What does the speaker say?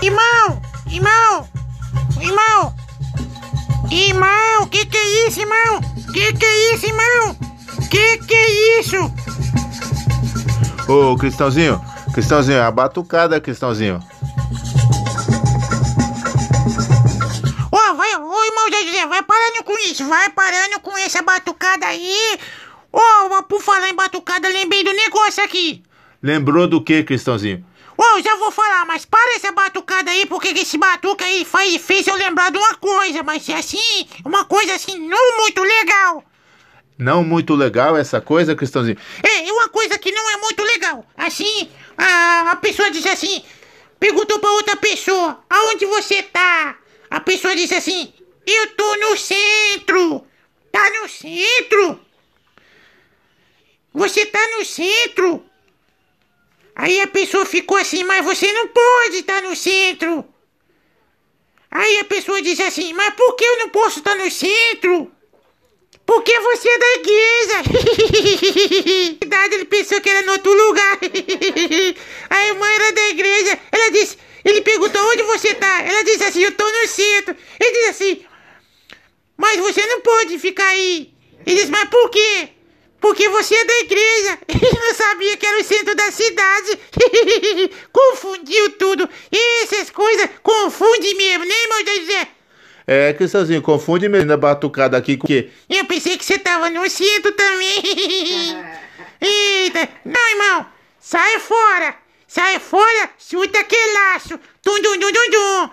Irmão! Irmão! Irmão! Irmão! Que que é isso, irmão? Que que é isso, irmão? Que que é isso? Ô, Cristãozinho, Cristãozinho, é a batucada, Cristãozinho. Ó, vai, ô irmão José, vai parando com isso, vai parando com essa batucada aí. Ô, por falar em batucada, lembrei do negócio aqui. Lembrou do que, Cristãozinho? Ô, já vou falar, mas para essa batucada aí, porque esse batuca aí faz, fez eu lembrar de uma coisa, mas é assim, uma coisa assim, não muito legal. Não muito legal essa coisa, Cristãozinho? É, uma coisa que não é muito legal. Assim, a, a pessoa diz assim, perguntou pra outra pessoa, aonde você tá? A pessoa disse assim, eu tô no centro. Tá no centro? Você tá no centro? Aí a pessoa ficou assim, mas você não pode estar no centro. Aí a pessoa diz assim, mas por que eu não posso estar no centro? Porque você é da igreja. verdade, ele pensou que era no outro lugar. A irmã era da igreja. Ela disse, ele perguntou onde você tá. Ela disse assim, eu tô no centro. Ele disse assim, mas você não pode ficar aí. Ele disse, mas por quê? Porque você é da igreja. Ele não sabia que era o centro da cidade. Confundiu tudo. Essas coisas confundem mesmo, né, irmão José? É, Cristãozinho, confunde mesmo a batucada aqui com o quê? Eu pensei que você tava no centro também. Eita. Não, irmão. Sai fora. Sai fora. Chuta aquele laço. Tum, dum, dum, dum, dum.